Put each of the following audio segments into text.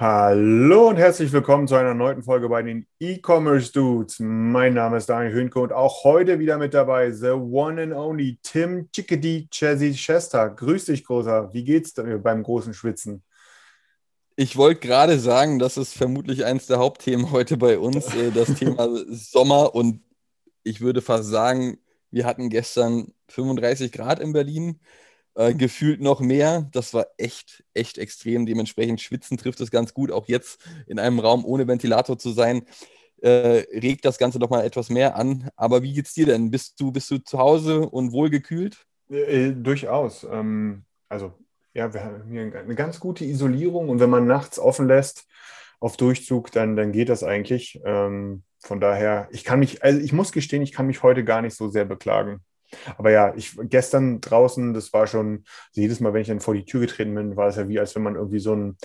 Hallo und herzlich willkommen zu einer neuen Folge bei den E-Commerce Dudes. Mein Name ist Daniel Höhnke und auch heute wieder mit dabei the one and only Tim Chickadee Chazzy Chester. Grüß dich, Großer. Wie geht's dir beim großen Schwitzen? Ich wollte gerade sagen, das ist vermutlich eines der Hauptthemen heute bei uns, äh, das Thema Sommer. Und ich würde fast sagen, wir hatten gestern 35 Grad in Berlin, äh, gefühlt noch mehr. Das war echt, echt extrem. Dementsprechend schwitzen trifft es ganz gut. Auch jetzt in einem Raum ohne Ventilator zu sein, äh, regt das Ganze doch mal etwas mehr an. Aber wie geht's dir denn? Bist du, bist du zu Hause und wohlgekühlt? Äh, durchaus. Ähm, also, ja, wir haben hier eine ganz gute Isolierung und wenn man nachts offen lässt auf Durchzug, dann, dann geht das eigentlich. Ähm, von daher, ich kann mich, also ich muss gestehen, ich kann mich heute gar nicht so sehr beklagen. Aber ja, ich gestern draußen, das war schon, also jedes Mal, wenn ich dann vor die Tür getreten bin, war es ja wie, als wenn man irgendwie so einen,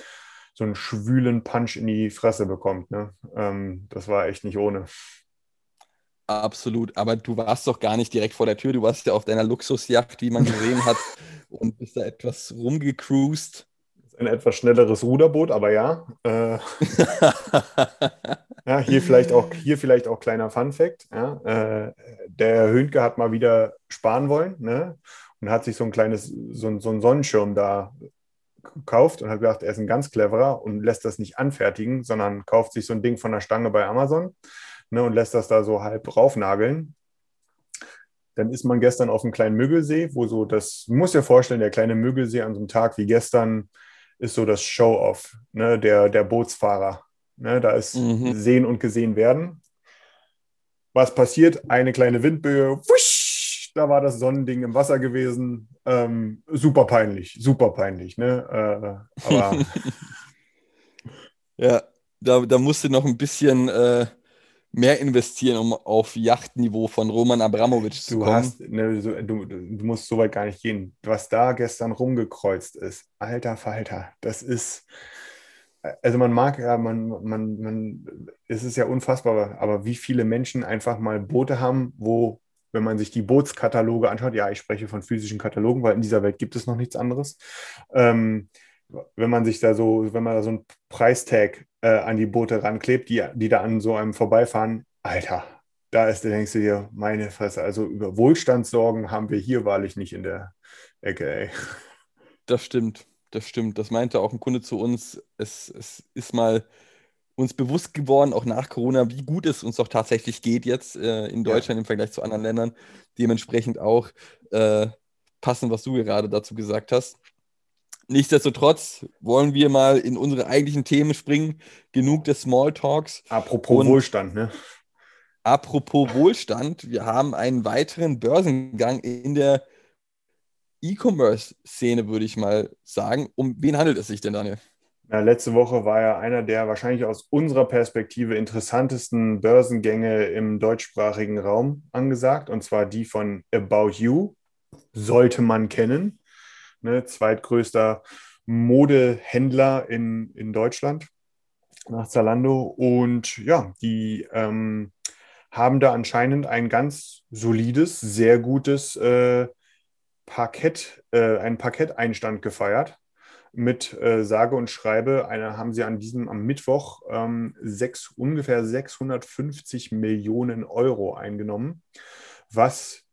so einen schwülen Punch in die Fresse bekommt. Ne? Ähm, das war echt nicht ohne. Absolut, aber du warst doch gar nicht direkt vor der Tür, du warst ja auf deiner Luxusjacht, wie man gesehen hat, und bist da etwas rumgecruised. Ein etwas schnelleres Ruderboot, aber ja. Äh, ja, hier vielleicht auch, hier vielleicht auch kleiner Fun-Fact. Ja, äh, der Höhnke hat mal wieder sparen wollen ne? und hat sich so ein kleines, so, ein- so einen Sonnenschirm da gekauft und hat gedacht, er ist ein ganz cleverer und lässt das nicht anfertigen, sondern kauft sich so ein Ding von der Stange bei Amazon ne, und lässt das da so halb raufnageln. Dann ist man gestern auf einem kleinen Müggelsee, wo so das, musst dir vorstellen, der kleine Müggelsee an so einem Tag wie gestern ist so das Show-off ne, der, der Bootsfahrer. Ne, da ist Mhm. sehen und gesehen werden. Was passiert? Eine kleine Windböe, wusch, da war das Sonnending im Wasser gewesen. Ähm, super peinlich, super peinlich. Ne? Äh, aber Ja, da, da musst du noch ein bisschen äh, mehr investieren, um auf Yachtniveau von Roman Abramowitsch zu kommen. hast, ne, so, du, du musst so weit gar nicht gehen. Was da gestern rumgekreuzt ist, alter Falter, das ist. Also man mag ja, man, man, man, es ist ja unfassbar, aber wie viele Menschen einfach mal Boote haben, wo, wenn man sich die Bootskataloge anschaut, ja, ich spreche von physischen Katalogen, weil in dieser Welt gibt es noch nichts anderes. Ähm, wenn man sich da so, wenn man da so ein Preistag äh, an die Boote ranklebt, die, die da an so einem vorbeifahren, Alter, da ist, da denkst du dir, meine Fresse, also über Wohlstandssorgen haben wir hier wahrlich nicht in der Ecke, ey. Das stimmt, das stimmt. Das meinte auch ein Kunde zu uns. Es, es ist mal uns bewusst geworden, auch nach Corona, wie gut es uns doch tatsächlich geht jetzt äh, in Deutschland im Vergleich zu anderen Ländern. Dementsprechend auch äh, passend, was du gerade dazu gesagt hast. Nichtsdestotrotz wollen wir mal in unsere eigentlichen Themen springen. Genug des Smalltalks. Apropos Und- Wohlstand, ne? Apropos Wohlstand, wir haben einen weiteren Börsengang in der E-Commerce-Szene, würde ich mal sagen. Um wen handelt es sich denn, Daniel? Ja, letzte Woche war ja einer der wahrscheinlich aus unserer Perspektive interessantesten Börsengänge im deutschsprachigen Raum angesagt, und zwar die von About You. Sollte man kennen. Ne, zweitgrößter Modehändler in, in Deutschland nach Zalando. Und ja, die ähm, haben da anscheinend ein ganz solides, sehr gutes äh, Parkett, äh, einen Parketteinstand gefeiert mit äh, sage und schreibe, eine, haben sie an diesem am Mittwoch ähm, sechs, ungefähr 650 Millionen Euro eingenommen, was,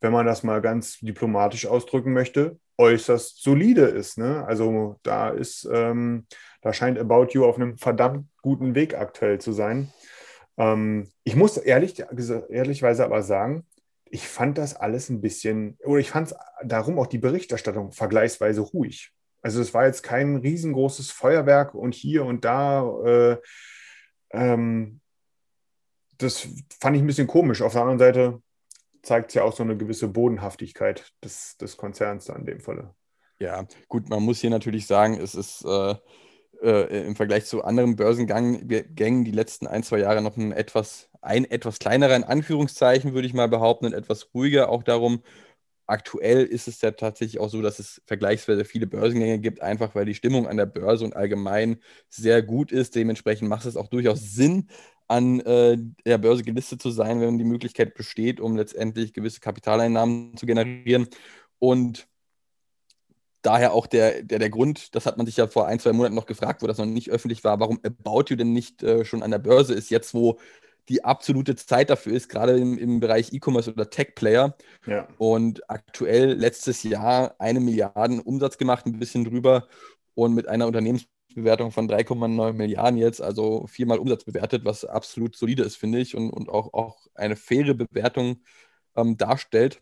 wenn man das mal ganz diplomatisch ausdrücken möchte, äußerst solide ist. Ne? Also da ist, ähm, da scheint About You auf einem verdammt guten Weg aktuell zu sein. Ähm, ich muss ehrlich, ehrlichweise aber sagen, ich fand das alles ein bisschen, oder ich fand es darum auch die Berichterstattung vergleichsweise ruhig. Also es war jetzt kein riesengroßes Feuerwerk und hier und da. Äh, ähm, das fand ich ein bisschen komisch. Auf der anderen Seite, zeigt ja auch so eine gewisse Bodenhaftigkeit des, des Konzerns da in dem Falle. Ja, gut, man muss hier natürlich sagen, es ist äh, äh, im Vergleich zu anderen Börsengängen die letzten ein, zwei Jahre noch ein etwas, ein etwas kleinerer, in Anführungszeichen, würde ich mal behaupten, und etwas ruhiger auch darum. Aktuell ist es ja tatsächlich auch so, dass es vergleichsweise viele Börsengänge gibt, einfach weil die Stimmung an der Börse und allgemein sehr gut ist. Dementsprechend macht es auch durchaus Sinn, an äh, der Börse gelistet zu sein, wenn die Möglichkeit besteht, um letztendlich gewisse Kapitaleinnahmen zu generieren. Und daher auch der, der, der Grund, das hat man sich ja vor ein, zwei Monaten noch gefragt, wo das noch nicht öffentlich war, warum About You denn nicht äh, schon an der Börse ist, jetzt wo die absolute Zeit dafür ist, gerade im, im Bereich E-Commerce oder Tech-Player. Ja. Und aktuell letztes Jahr eine Milliarden Umsatz gemacht, ein bisschen drüber und mit einer Unternehmensbewertung von 3,9 Milliarden jetzt, also viermal Umsatz bewertet, was absolut solide ist, finde ich, und, und auch, auch eine faire Bewertung ähm, darstellt.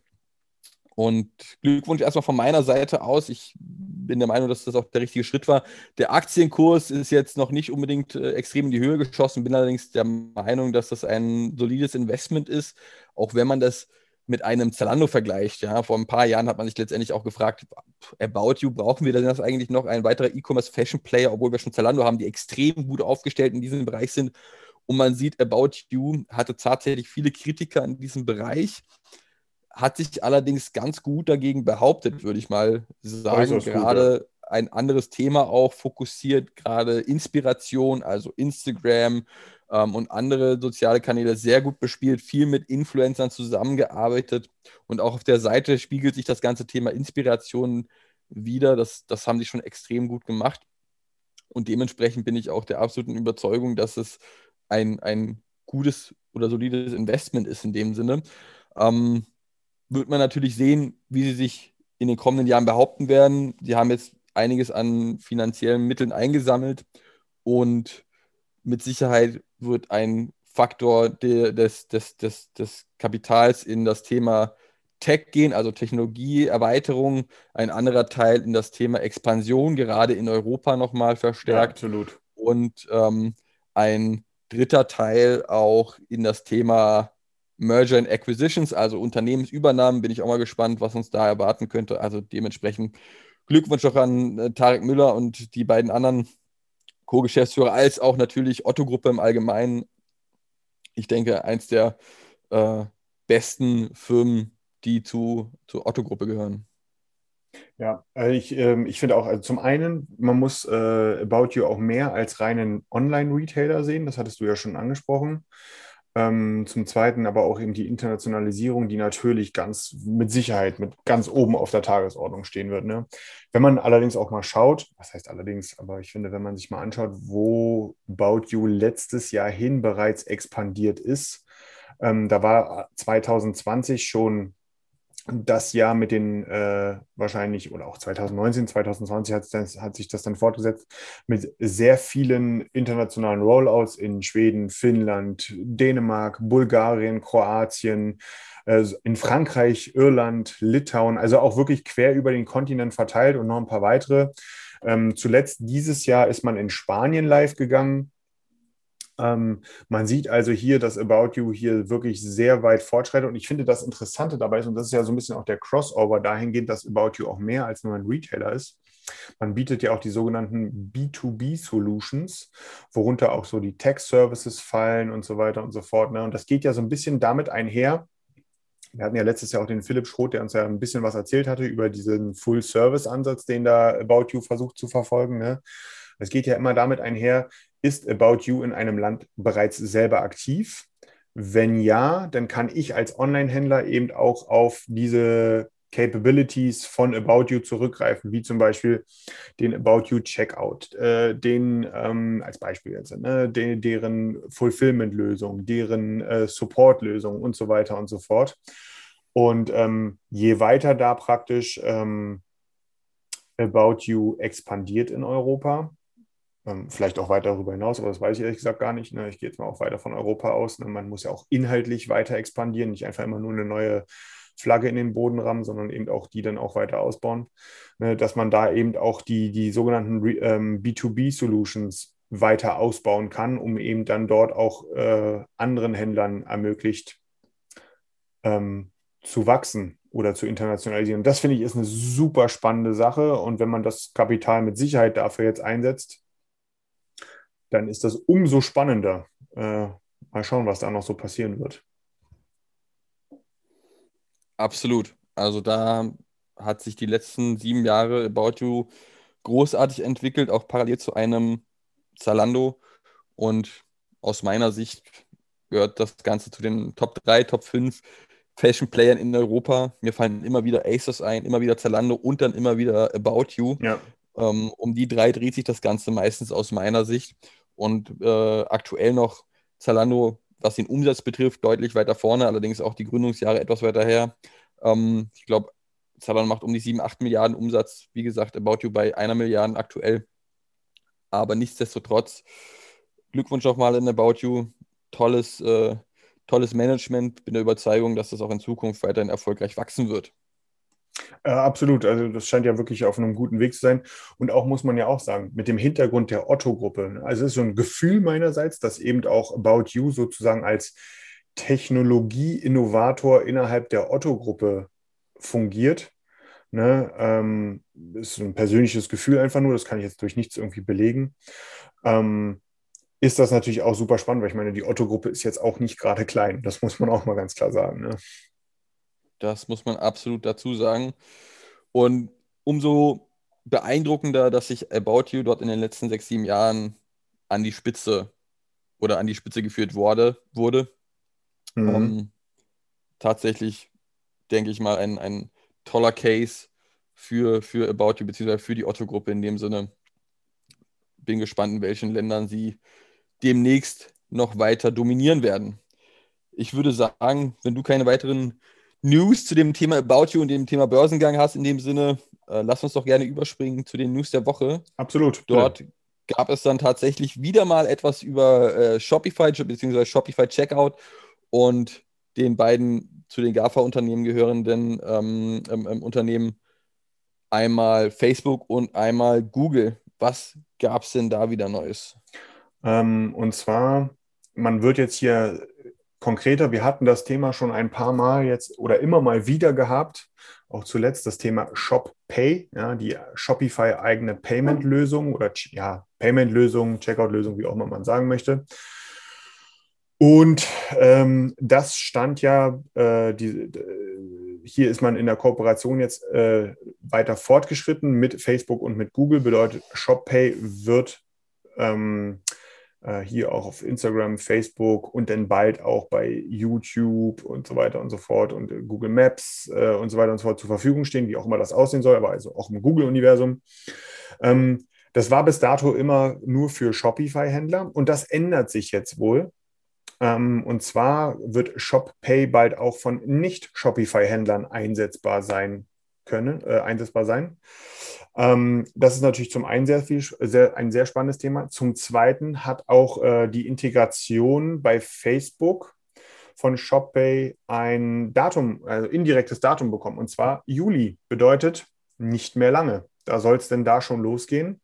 Und Glückwunsch erstmal von meiner Seite aus. Ich bin der Meinung, dass das auch der richtige Schritt war. Der Aktienkurs ist jetzt noch nicht unbedingt äh, extrem in die Höhe geschossen, bin allerdings der Meinung, dass das ein solides Investment ist, auch wenn man das mit einem Zalando vergleicht. Ja, vor ein paar Jahren hat man sich letztendlich auch gefragt, About You, brauchen wir denn das eigentlich noch ein weiterer E-Commerce Fashion Player, obwohl wir schon Zalando haben, die extrem gut aufgestellt in diesem Bereich sind. Und man sieht, About You hatte tatsächlich viele Kritiker in diesem Bereich hat sich allerdings ganz gut dagegen behauptet, würde ich mal sagen. Gerade gut, ja. ein anderes Thema auch fokussiert, gerade Inspiration, also Instagram ähm, und andere soziale Kanäle sehr gut bespielt, viel mit Influencern zusammengearbeitet und auch auf der Seite spiegelt sich das ganze Thema Inspiration wieder. Das, das haben die schon extrem gut gemacht. Und dementsprechend bin ich auch der absoluten Überzeugung, dass es ein, ein gutes oder solides Investment ist in dem Sinne. Ähm, wird man natürlich sehen, wie sie sich in den kommenden Jahren behaupten werden. Sie haben jetzt einiges an finanziellen Mitteln eingesammelt und mit Sicherheit wird ein Faktor des, des, des, des Kapitals in das Thema Tech gehen, also Technologieerweiterung, ein anderer Teil in das Thema Expansion, gerade in Europa nochmal verstärkt. Ja, absolut. Und ähm, ein dritter Teil auch in das Thema Merger and Acquisitions, also Unternehmensübernahmen, bin ich auch mal gespannt, was uns da erwarten könnte. Also dementsprechend Glückwunsch auch an äh, Tarek Müller und die beiden anderen Co-Geschäftsführer, als auch natürlich Otto-Gruppe im Allgemeinen. Ich denke, eins der äh, besten Firmen, die zu, zur Otto-Gruppe gehören. Ja, also ich, ähm, ich finde auch, also zum einen, man muss äh, About You auch mehr als reinen Online-Retailer sehen, das hattest du ja schon angesprochen. Ähm, zum Zweiten aber auch eben die Internationalisierung, die natürlich ganz mit Sicherheit mit ganz oben auf der Tagesordnung stehen wird. Ne? Wenn man allerdings auch mal schaut, was heißt allerdings, aber ich finde, wenn man sich mal anschaut, wo About You letztes Jahr hin bereits expandiert ist, ähm, da war 2020 schon das Jahr mit den äh, wahrscheinlich, oder auch 2019, 2020 hat, hat, sich das dann fortgesetzt mit sehr vielen internationalen Rollouts in Schweden, Finnland, Dänemark, Bulgarien, Kroatien, äh, in Frankreich, Irland, Litauen, also auch wirklich quer über den Kontinent verteilt und noch ein paar weitere. Ähm, zuletzt dieses Jahr ist man in Spanien live gegangen ähm, man sieht also hier, dass About You hier wirklich sehr weit fortschreitet. Und ich finde, das Interessante dabei ist, und das ist ja so ein bisschen auch der Crossover dahingehend, dass About You auch mehr als nur ein Retailer ist. Man bietet ja auch die sogenannten B2B-Solutions, worunter auch so die Tech-Services fallen und so weiter und so fort. Ne? Und das geht ja so ein bisschen damit einher, wir hatten ja letztes Jahr auch den Philipp Schroth, der uns ja ein bisschen was erzählt hatte über diesen Full-Service-Ansatz, den da About You versucht zu verfolgen. Ne? Es geht ja immer damit einher, ist About You in einem Land bereits selber aktiv? Wenn ja, dann kann ich als Online-Händler eben auch auf diese Capabilities von About You zurückgreifen, wie zum Beispiel den About You Checkout, äh, den ähm, als Beispiel jetzt, ne, de, deren Fulfillment-Lösung, deren äh, Support-Lösung und so weiter und so fort. Und ähm, je weiter da praktisch ähm, About You expandiert in Europa, vielleicht auch weiter darüber hinaus, aber das weiß ich ehrlich gesagt gar nicht. Ne? Ich gehe jetzt mal auch weiter von Europa aus. Ne? Man muss ja auch inhaltlich weiter expandieren, nicht einfach immer nur eine neue Flagge in den Boden rammen, sondern eben auch die dann auch weiter ausbauen. Ne? Dass man da eben auch die, die sogenannten ähm, B2B-Solutions weiter ausbauen kann, um eben dann dort auch äh, anderen Händlern ermöglicht, ähm, zu wachsen oder zu internationalisieren. Das finde ich ist eine super spannende Sache. Und wenn man das Kapital mit Sicherheit dafür jetzt einsetzt, dann ist das umso spannender. Äh, mal schauen, was da noch so passieren wird. Absolut. Also da hat sich die letzten sieben Jahre About You großartig entwickelt, auch parallel zu einem Zalando. Und aus meiner Sicht gehört das Ganze zu den Top 3, Top 5 Fashion-Playern in Europa. Mir fallen immer wieder Asos ein, immer wieder Zalando und dann immer wieder About You. Ja. Ähm, um die drei dreht sich das Ganze meistens aus meiner Sicht. Und äh, aktuell noch Zalando, was den Umsatz betrifft, deutlich weiter vorne, allerdings auch die Gründungsjahre etwas weiter her. Ähm, ich glaube, Zalando macht um die 7, 8 Milliarden Umsatz. Wie gesagt, About You bei einer Milliarde aktuell. Aber nichtsdestotrotz, Glückwunsch auch mal in About You. Tolles, äh, tolles Management. Bin der Überzeugung, dass das auch in Zukunft weiterhin erfolgreich wachsen wird. Äh, absolut. Also das scheint ja wirklich auf einem guten Weg zu sein. Und auch muss man ja auch sagen, mit dem Hintergrund der Otto-Gruppe. Ne? Also es ist so ein Gefühl meinerseits, dass eben auch About You sozusagen als Technologie-Innovator innerhalb der Otto-Gruppe fungiert. Ne? Ähm, ist ein persönliches Gefühl einfach nur, das kann ich jetzt durch nichts irgendwie belegen. Ähm, ist das natürlich auch super spannend, weil ich meine, die Otto-Gruppe ist jetzt auch nicht gerade klein. Das muss man auch mal ganz klar sagen. Ne? Das muss man absolut dazu sagen. Und umso beeindruckender, dass sich About You dort in den letzten sechs, sieben Jahren an die Spitze oder an die Spitze geführt wurde. wurde. Mhm. Um, ähm, tatsächlich, denke ich mal, ein, ein toller Case für, für About You, beziehungsweise für die Otto-Gruppe in dem Sinne. Bin gespannt, in welchen Ländern sie demnächst noch weiter dominieren werden. Ich würde sagen, wenn du keine weiteren News zu dem Thema About You und dem Thema Börsengang hast, in dem Sinne, äh, lass uns doch gerne überspringen zu den News der Woche. Absolut. Dort ja. gab es dann tatsächlich wieder mal etwas über äh, Shopify bzw. Shopify Checkout und den beiden zu den GAFA-Unternehmen gehörenden ähm, ähm, ähm, Unternehmen einmal Facebook und einmal Google. Was gab es denn da wieder Neues? Ähm, und zwar, man wird jetzt hier konkreter. Wir hatten das Thema schon ein paar Mal jetzt oder immer mal wieder gehabt. Auch zuletzt das Thema Shop Pay, ja, die Shopify eigene Payment-Lösung oder ja, Payment-Lösung, Checkout-Lösung, wie auch immer man sagen möchte. Und ähm, das stand ja, äh, die, hier ist man in der Kooperation jetzt äh, weiter fortgeschritten mit Facebook und mit Google. Bedeutet, ShopPay wird ähm, äh, hier auch auf Instagram, Facebook und dann bald auch bei YouTube und so weiter und so fort und äh, Google Maps äh, und so weiter und so fort zur Verfügung stehen, wie auch immer das aussehen soll, aber also auch im Google-Universum. Ähm, das war bis dato immer nur für Shopify-Händler und das ändert sich jetzt wohl. Ähm, und zwar wird ShopPay bald auch von Nicht-Shopify-Händlern einsetzbar sein können, äh, einsetzbar sein. Ähm, das ist natürlich zum einen sehr viel, sehr, ein sehr spannendes Thema. Zum zweiten hat auch äh, die Integration bei Facebook von ShopPay ein Datum, also indirektes Datum bekommen, und zwar Juli. Bedeutet nicht mehr lange. Da soll es denn da schon losgehen.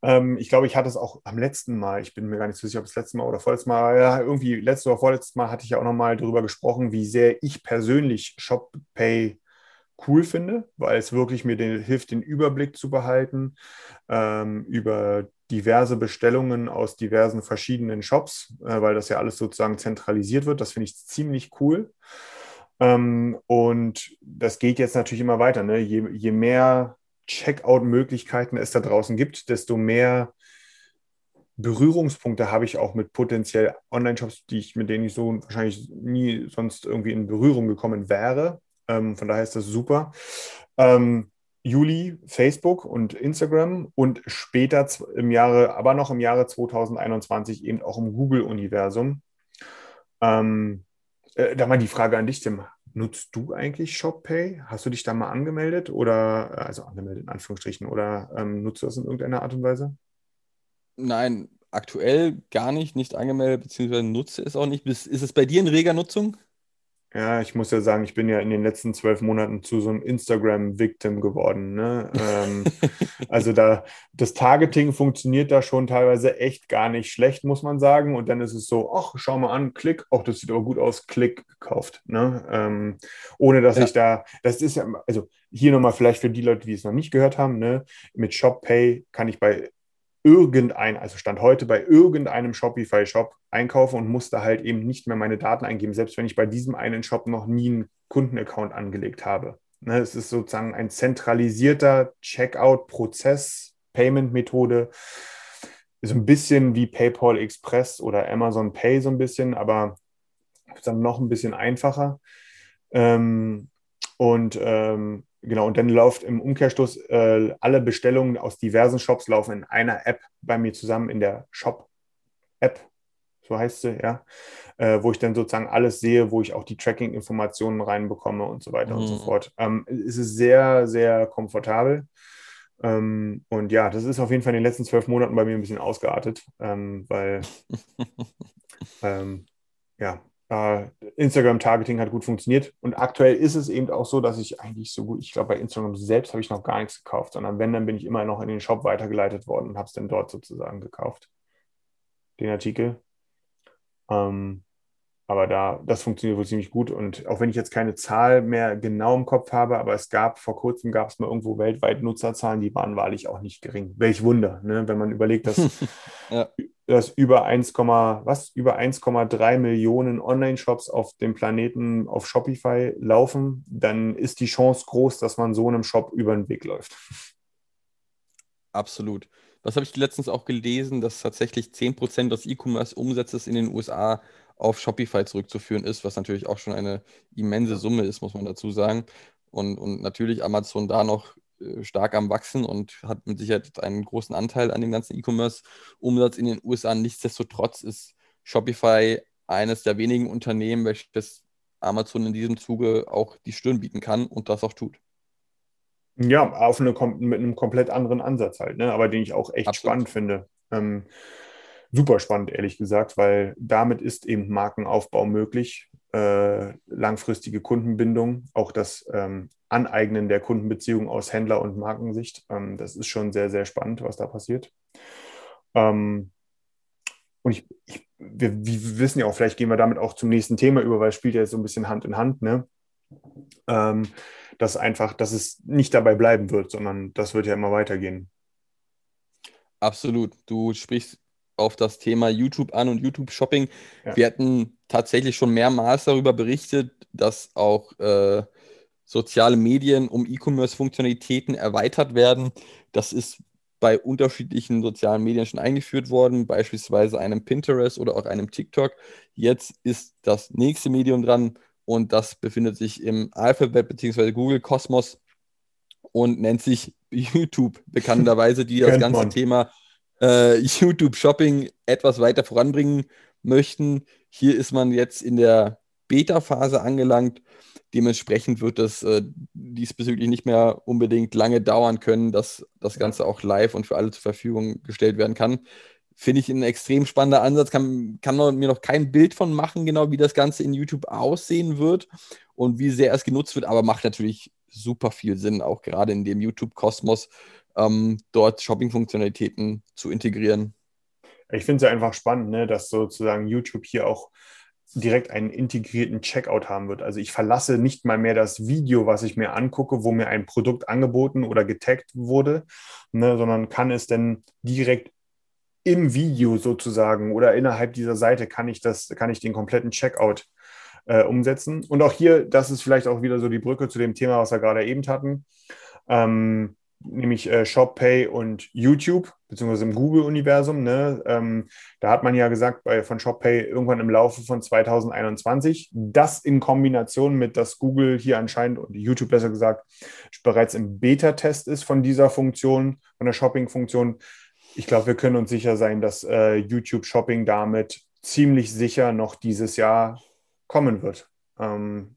Ähm, ich glaube, ich hatte es auch am letzten Mal, ich bin mir gar nicht so sicher, ob es letztes Mal oder vorletztes Mal, ja, irgendwie letztes oder vorletztes Mal hatte ich ja auch nochmal darüber gesprochen, wie sehr ich persönlich ShopPay cool finde, weil es wirklich mir den, hilft, den Überblick zu behalten ähm, über diverse Bestellungen aus diversen verschiedenen Shops, äh, weil das ja alles sozusagen zentralisiert wird. Das finde ich ziemlich cool. Ähm, und das geht jetzt natürlich immer weiter. Ne? Je, je mehr Checkout-Möglichkeiten es da draußen gibt, desto mehr Berührungspunkte habe ich auch mit potenziell Online-Shops, die ich, mit denen ich so wahrscheinlich nie sonst irgendwie in Berührung gekommen wäre. Ähm, von daher ist das super. Ähm, Juli Facebook und Instagram und später im Jahre, aber noch im Jahre 2021 eben auch im Google-Universum. Ähm, äh, da mal die Frage an dich, Tim. Nutzt du eigentlich ShopPay? Hast du dich da mal angemeldet oder, also angemeldet in Anführungsstrichen, oder ähm, nutzt du das in irgendeiner Art und Weise? Nein, aktuell gar nicht, nicht angemeldet, beziehungsweise nutze es auch nicht. Ist es bei dir in reger Nutzung? Ja, ich muss ja sagen, ich bin ja in den letzten zwölf Monaten zu so einem Instagram-Victim geworden. Ne? ähm, also da das Targeting funktioniert da schon teilweise echt gar nicht schlecht, muss man sagen. Und dann ist es so, ach, schau mal an, Klick, ach, das sieht aber gut aus, Klick gekauft. Ne? Ähm, ohne dass Ja. ich da, das ist ja, also hier nochmal vielleicht für die Leute, die es noch nicht gehört haben, ne? mit ShopPay kann ich bei irgendein, also Stand heute bei irgendeinem Shopify-Shop einkaufen und musste halt eben nicht mehr meine Daten eingeben, selbst wenn ich bei diesem einen Shop noch nie einen Kundenaccount angelegt habe. Ne, es ist sozusagen ein zentralisierter Checkout-Prozess, Payment-Methode. So ein bisschen wie PayPal Express oder Amazon Pay so ein bisschen, aber dann noch ein bisschen einfacher. Ähm, und ähm, genau, und dann läuft im Umkehrschluss äh, alle Bestellungen aus diversen Shops laufen in einer App bei mir zusammen in der Shop-App, so heißt sie, ja, äh, wo ich dann sozusagen alles sehe, wo ich auch die Tracking-Informationen reinbekomme und so weiter und so Mhm. fort. Ähm, es ist sehr, sehr komfortabel. Ähm, und ja, das ist auf jeden Fall in den letzten zwölf Monaten bei mir ein bisschen ausgeartet, ähm, weil ähm, ja, Instagram-Targeting hat gut funktioniert. Und aktuell ist es eben auch so, dass ich eigentlich so gut, ich glaube, bei Instagram selbst habe ich noch gar nichts gekauft, sondern wenn, dann bin ich immer noch in den Shop weitergeleitet worden und habe es dann dort sozusagen gekauft, den Artikel. Ähm, aber da, das funktioniert wohl ziemlich gut. Und auch wenn ich jetzt keine Zahl mehr genau im Kopf habe, aber es gab, vor kurzem gab es mal irgendwo weltweit Nutzerzahlen, die waren wahrlich auch nicht gering. Welch Wunder, ne? wenn man überlegt, dass Ja. Dass über 1, was über 1,3 Millionen Online-Shops auf dem Planeten auf Shopify laufen, dann ist die Chance groß, dass man so einem Shop über den Weg läuft. Absolut. Was habe ich letztens auch gelesen, dass tatsächlich 10% des E-Commerce-Umsatzes in den USA auf Shopify zurückzuführen ist, was natürlich auch schon eine immense Summe ist, muss man dazu sagen. Und, und natürlich Amazon da noch stark am Wachsen und hat mit Sicherheit einen großen Anteil an dem ganzen E-Commerce-Umsatz in den USA. Nichtsdestotrotz ist Shopify eines der wenigen Unternehmen, welches Amazon in diesem Zuge auch die Stirn bieten kann und das auch tut. Ja, auf eine, mit einem komplett anderen Ansatz halt, ne? aber den ich auch echt Absolut. spannend finde. Ähm, super spannend, ehrlich gesagt, weil damit ist eben Markenaufbau möglich, äh, langfristige Kundenbindung, auch das ähm, Aneignen der Kundenbeziehung aus Händler- und Markensicht. Ähm, das ist schon sehr, sehr spannend, was da passiert. Ähm, und ich, ich, wir, wir wissen ja auch, vielleicht gehen wir damit auch zum nächsten Thema über, weil es spielt ja so ein bisschen Hand in Hand, ne? Ähm, dass einfach, dass es nicht dabei bleiben wird, sondern das wird ja immer weitergehen. Absolut. Du sprichst auf das Thema YouTube an und YouTube-Shopping. Ja. Wir hatten tatsächlich schon mehrmals darüber berichtet, dass auch äh, soziale Medien um E-Commerce-Funktionalitäten erweitert werden. Das ist bei unterschiedlichen sozialen Medien schon eingeführt worden, beispielsweise einem Pinterest oder auch einem TikTok. Jetzt ist das nächste Medium dran und das befindet sich im Alphabet bzw. Google Kosmos und nennt sich YouTube, bekannterweise, die das ganze man. Thema äh, YouTube Shopping etwas weiter voranbringen möchten. Hier ist man jetzt in der Beta-Phase angelangt. Dementsprechend wird es äh, diesbezüglich nicht mehr unbedingt lange dauern können, dass das Ganze auch live und für alle zur Verfügung gestellt werden kann. Finde ich ein extrem spannender Ansatz. Kann, kann man mir noch kein Bild von machen, genau wie das Ganze in YouTube aussehen wird und wie sehr es genutzt wird, aber macht natürlich super viel Sinn, auch gerade in dem YouTube-Kosmos, ähm, dort Shopping-Funktionalitäten zu integrieren. Ich finde es ja einfach spannend, ne, dass sozusagen YouTube hier auch direkt einen integrierten Checkout haben wird. Also ich verlasse nicht mal mehr das Video, was ich mir angucke, wo mir ein Produkt angeboten oder getaggt wurde, ne, sondern kann es denn direkt im Video sozusagen oder innerhalb dieser Seite kann ich das, kann ich den kompletten Checkout äh, umsetzen. Und auch hier, das ist vielleicht auch wieder so die Brücke zu dem Thema, was wir gerade eben hatten. Ähm, nämlich äh, ShopPay und YouTube, beziehungsweise im Google-Universum. Ne? Ähm, da hat man ja gesagt, bei, von ShopPay irgendwann im Laufe von 2021, das in Kombination mit, dass Google hier anscheinend und YouTube besser gesagt bereits im Beta-Test ist von dieser Funktion, von der Shopping-Funktion. Ich glaube, wir können uns sicher sein, dass äh, YouTube Shopping damit ziemlich sicher noch dieses Jahr kommen wird. Ähm,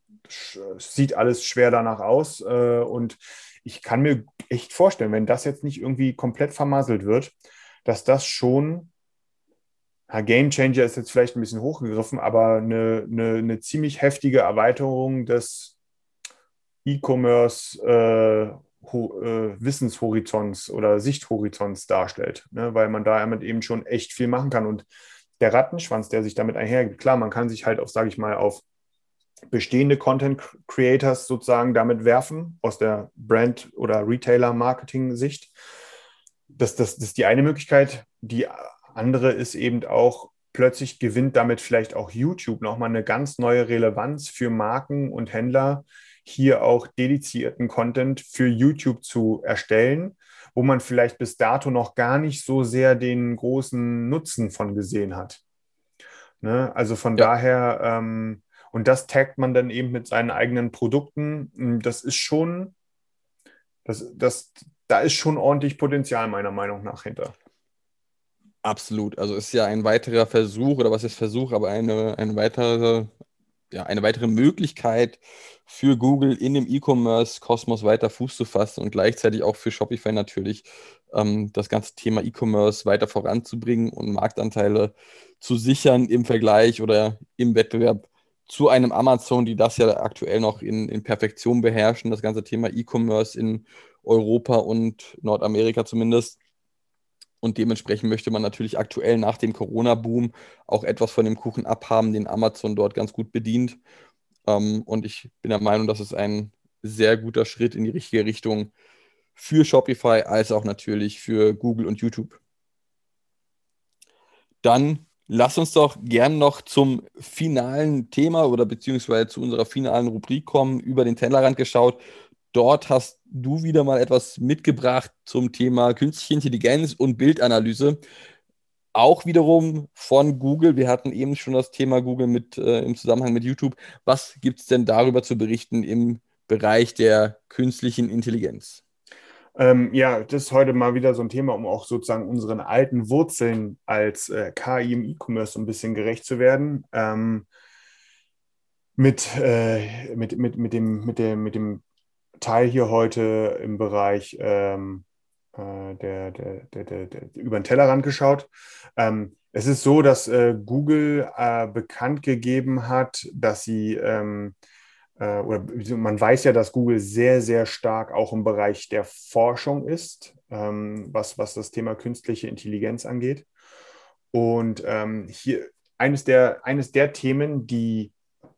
sieht alles schwer danach aus äh, und ich kann mir echt vorstellen, wenn das jetzt nicht irgendwie komplett vermasselt wird, dass das schon Game Changer ist jetzt vielleicht ein bisschen hochgegriffen, aber eine, eine, eine ziemlich heftige Erweiterung des E-Commerce äh, äh, Wissenshorizonts oder Sichthorizonts darstellt, ne? weil man da damit eben schon echt viel machen kann. Und der Rattenschwanz, der sich damit einhergeht, klar, man kann sich halt auch, sage ich mal, auf bestehende Content Creators sozusagen damit werfen, aus der Brand- oder Retailer-Marketing-Sicht. Das, das, das ist die eine Möglichkeit. Die andere ist eben auch, plötzlich gewinnt damit vielleicht auch YouTube nochmal eine ganz neue Relevanz für Marken und Händler, hier auch dedizierten Content für YouTube zu erstellen, wo man vielleicht bis dato noch gar nicht so sehr den großen Nutzen von gesehen hat. Ne? Also von ja. daher, ähm, und das taggt man dann eben mit seinen eigenen Produkten. Das ist schon, das, das, da ist schon ordentlich Potenzial meiner Meinung nach hinter. Absolut. Also ist ja ein weiterer Versuch, oder was ist Versuch, aber eine, eine weitere, ja, eine weitere Möglichkeit für Google in dem E-Commerce-Kosmos weiter Fuß zu fassen und gleichzeitig auch für Shopify natürlich ähm, das ganze Thema E-Commerce weiter voranzubringen und Marktanteile zu sichern im Vergleich oder im Wettbewerb zu einem Amazon, die das ja aktuell noch in, in Perfektion beherrschen, das ganze Thema E-Commerce in Europa und Nordamerika zumindest. Und dementsprechend möchte man natürlich aktuell nach dem Corona-Boom auch etwas von dem Kuchen abhaben, den Amazon dort ganz gut bedient. Ähm, und ich bin der Meinung, dass es ein sehr guter Schritt in die richtige Richtung für Shopify als auch natürlich für Google und YouTube. Dann lass uns doch gern noch zum finalen Thema oder beziehungsweise zu unserer finalen Rubrik kommen, über den Tellerrand geschaut. Dort hast du wieder mal etwas mitgebracht zum Thema künstliche Intelligenz und Bildanalyse. Auch wiederum von Google. Wir hatten eben schon das Thema Google mit, äh, im Zusammenhang mit YouTube. Was gibt es denn darüber zu berichten im Bereich der künstlichen Intelligenz? Ähm, ja, das ist heute mal wieder so ein Thema, um auch sozusagen unseren alten Wurzeln als äh, KI im E-Commerce ein bisschen gerecht zu werden. Ähm, mit, äh, mit, mit, mit, dem, mit, dem, mit dem Teil hier heute im Bereich ähm, äh, der, der, der, der, über den Tellerrand geschaut. Ähm, es ist so, dass äh, Google äh, bekannt gegeben hat, dass sie, ähm, äh, oder man weiß ja, dass Google sehr, sehr stark auch im Bereich der Forschung ist, ähm, was, was das Thema künstliche Intelligenz angeht. Und ähm, hier eines der, eines der Themen, die,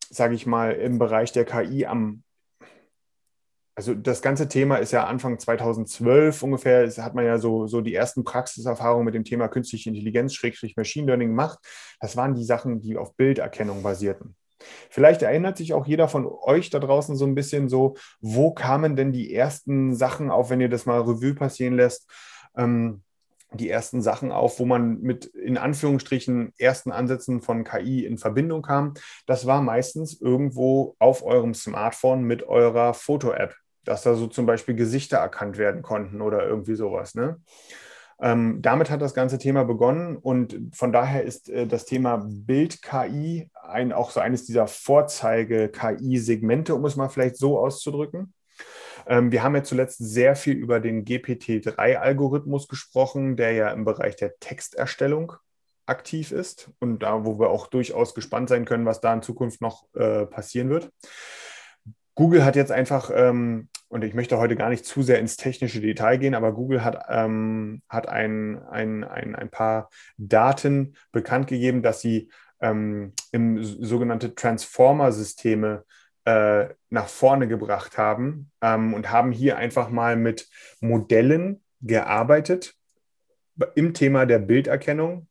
sage ich mal, im Bereich der KI am also das ganze Thema ist ja Anfang 2012 ungefähr, hat man ja so, so die ersten Praxiserfahrungen mit dem Thema künstliche Intelligenz, Schrägstrich Machine Learning gemacht. Das waren die Sachen, die auf Bilderkennung basierten. Vielleicht erinnert sich auch jeder von euch da draußen so ein bisschen so, wo kamen denn die ersten Sachen auf, wenn ihr das mal Revue passieren lässt, ähm, die ersten Sachen auf, wo man mit in Anführungsstrichen ersten Ansätzen von KI in Verbindung kam. Das war meistens irgendwo auf eurem Smartphone mit eurer Foto-App dass da so zum Beispiel Gesichter erkannt werden konnten oder irgendwie sowas. Ne? Ähm, damit hat das ganze Thema begonnen und von daher ist äh, das Thema Bild-KI ein, auch so eines dieser Vorzeige-KI-Segmente, um es mal vielleicht so auszudrücken. Ähm, wir haben ja zuletzt sehr viel über den GPT-3-Algorithmus gesprochen, der ja im Bereich der Texterstellung aktiv ist und da, wo wir auch durchaus gespannt sein können, was da in Zukunft noch äh, passieren wird. Google hat jetzt einfach, ähm, und ich möchte heute gar nicht zu sehr ins technische Detail gehen, aber Google hat, ähm, hat ein, ein, ein, ein paar Daten bekannt gegeben, dass sie ähm, im sogenannte Transformer-Systeme äh, nach vorne gebracht haben ähm, und haben hier einfach mal mit Modellen gearbeitet im Thema der Bilderkennung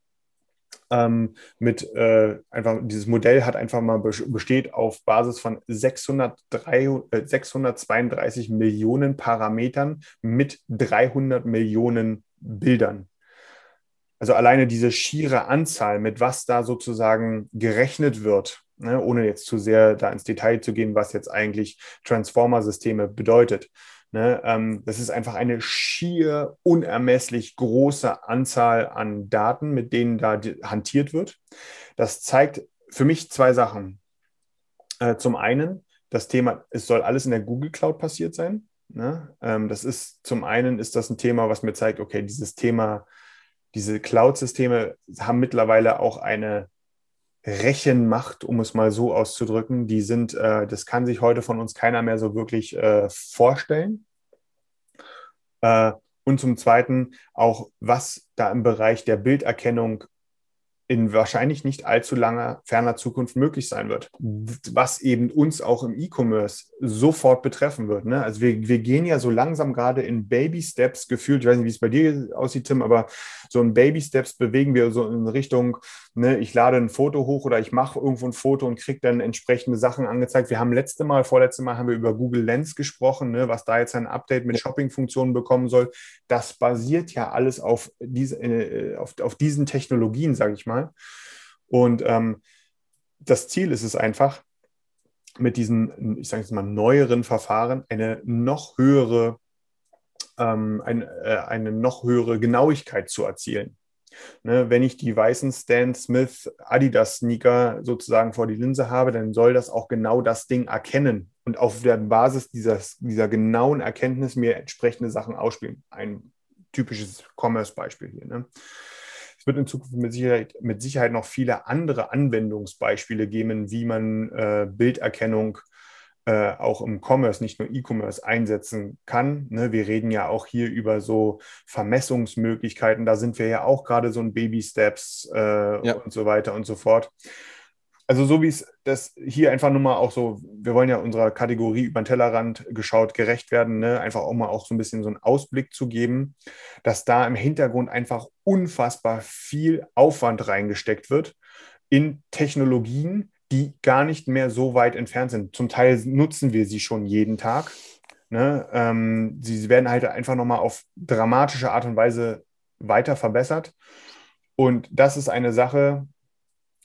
ähm, mit äh, einfach, dieses Modell hat einfach mal besteht auf Basis von 603, äh, 632 Millionen Parametern mit 300 Millionen Bildern. Also alleine diese schiere Anzahl, mit was da sozusagen gerechnet wird, ne, ohne jetzt zu sehr da ins Detail zu gehen, was jetzt eigentlich Transformer-Systeme bedeutet. Ne, ähm, das ist einfach eine schier unermesslich große Anzahl an Daten, mit denen da hantiert wird. Das zeigt für mich zwei Sachen. Äh, zum einen, das Thema, es soll alles in der Google Cloud passiert sein. Ne? Ähm, das ist zum einen ist das ein Thema, was mir zeigt, okay, dieses Thema diese Cloud-Systeme haben mittlerweile auch eine Rechenmacht, um es mal so auszudrücken. Die sind, äh, das kann sich heute von uns keiner mehr so wirklich äh, vorstellen. Äh, und zum Zweiten auch, was da im Bereich der Bilderkennung in wahrscheinlich nicht allzu langer, ferner Zukunft möglich sein wird, was eben uns auch im E-Commerce sofort betreffen wird. Ne? Also wir, wir gehen ja so langsam gerade in Baby-Steps gefühlt, ich weiß nicht, wie es bei dir aussieht, Tim, aber so in Baby-Steps bewegen wir so in Richtung, ne, ich lade ein Foto hoch oder ich mache irgendwo ein Foto und kriege dann entsprechende Sachen angezeigt. Wir haben letzte Mal, vorletzte Mal haben wir über Google Lens gesprochen, ne, was da jetzt ein Update mit Shopping-Funktionen bekommen soll. Das basiert ja alles auf, diese, äh, auf, auf diesen Technologien, sage ich mal. Und ähm, das Ziel ist es einfach, mit diesen, ich sage jetzt mal, neueren Verfahren eine noch höhere, ähm, ein, äh, eine noch höhere Genauigkeit zu erzielen. Ne, wenn ich die weißen Stan Smith Adidas Sneaker sozusagen vor die Linse habe, dann soll das auch genau das Ding erkennen und auf der Basis dieser, dieser genauen Erkenntnis mir entsprechende Sachen ausspielen. Ein typisches Commerce-Beispiel hier. Ne? Es wird in Zukunft mit Sicherheit, mit Sicherheit noch viele andere Anwendungsbeispiele geben, wie man äh, Bilderkennung äh, auch im Commerce, nicht nur E-Commerce einsetzen kann. Ne? Wir reden ja auch hier über so Vermessungsmöglichkeiten. Da sind wir ja auch gerade so ein Baby Steps äh, ja. und so weiter und so fort also so wie es das hier einfach nur mal auch so, wir wollen ja unserer Kategorie über den Tellerrand geschaut gerecht werden, ne? einfach auch mal auch so ein bisschen so einen Ausblick zu geben, dass da im Hintergrund einfach unfassbar viel Aufwand reingesteckt wird in Technologien, die gar nicht mehr so weit entfernt sind. Zum Teil nutzen wir sie schon jeden Tag. Ne? Ähm, sie werden halt einfach nochmal auf dramatische Art und Weise weiter verbessert. Und das ist eine Sache,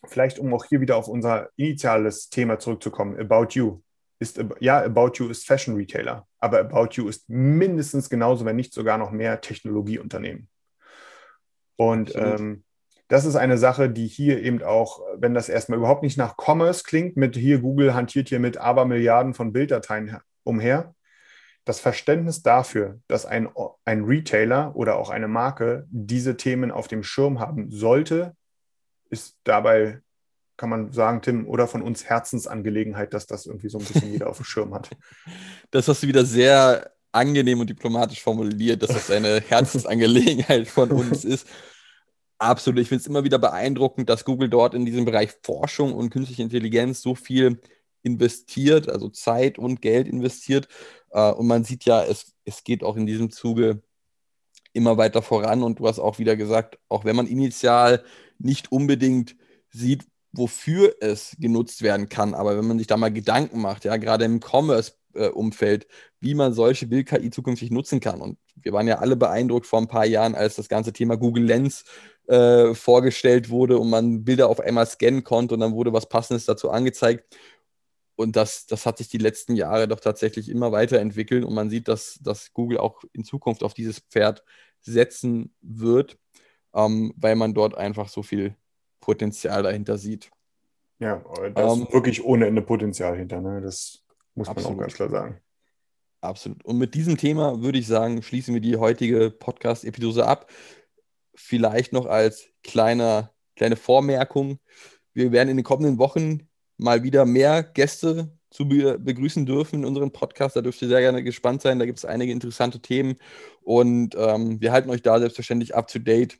vielleicht um auch hier wieder auf unser initiales Thema zurückzukommen, About You. Ist, ja, About You ist Fashion Retailer, aber About You ist mindestens genauso, wenn nicht sogar noch mehr Technologieunternehmen. Und ähm, das ist eine Sache, die hier eben auch, wenn das erstmal überhaupt nicht nach Commerce klingt, mit hier Google hantiert hier mit Abermilliarden von Bilddateien umher, das Verständnis dafür, dass ein, ein Retailer oder auch eine Marke diese Themen auf dem Schirm haben sollte, ist dabei, kann man sagen, Tim, oder von uns Herzensangelegenheit, dass das irgendwie so ein bisschen jeder auf dem Schirm hat. Das hast du wieder sehr angenehm und diplomatisch formuliert, dass das eine Herzensangelegenheit von uns ist. Absolut. Ich finde es immer wieder beeindruckend, dass Google dort in diesem Bereich Forschung und künstliche Intelligenz so viel investiert, also Zeit und Geld investiert. Äh, und man sieht ja, es, es geht auch in diesem Zuge immer weiter voran. Und du hast auch wieder gesagt, auch wenn man initial nicht unbedingt sieht, wofür es genutzt werden kann. Aber wenn man sich da mal Gedanken macht, ja, gerade im Commerce-Umfeld, wie man solche Bild-KI zukünftig nutzen kann. Und wir waren ja alle beeindruckt vor ein paar Jahren, als das ganze Thema Google Lens äh, vorgestellt wurde und man Bilder auf einmal scannen konnte und dann wurde was Passendes dazu angezeigt. Und das, das hat sich die letzten Jahre doch tatsächlich immer weiterentwickelt und man sieht, dass, dass Google auch in Zukunft auf dieses Pferd setzen wird ähm, weil man dort einfach so viel Potenzial dahinter sieht. Ja, da ist ähm, wirklich ohne Ende Potenzial hinter. Ne? Das muss man absolut. auch ganz klar sagen. Absolut. Und mit diesem Thema würde ich sagen, schließen wir die heutige Podcast-Episode ab. Vielleicht noch als kleiner, kleine Vormerkung. Wir werden in den kommenden Wochen mal wieder mehr Gäste zu be begrüßen dürfen in unserem Podcast. Da dürft ihr sehr gerne gespannt sein. Da gibt es einige interessante Themen. Und ähm, wir halten euch da selbstverständlich up to date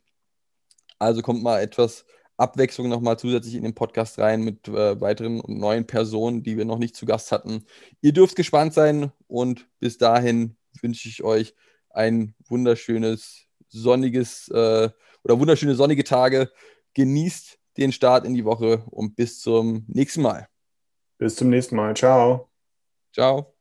also kommt mal etwas Abwechslung nochmal zusätzlich in den Podcast rein mit äh, weiteren und neuen Personen, die wir noch nicht zu Gast hatten. Ihr dürft gespannt sein und bis dahin wünsche ich euch ein wunderschönes, sonniges äh, oder wunderschöne sonnige Tage. Genießt den Start in die Woche und bis zum nächsten Mal. Bis zum nächsten Mal. Ciao. Ciao.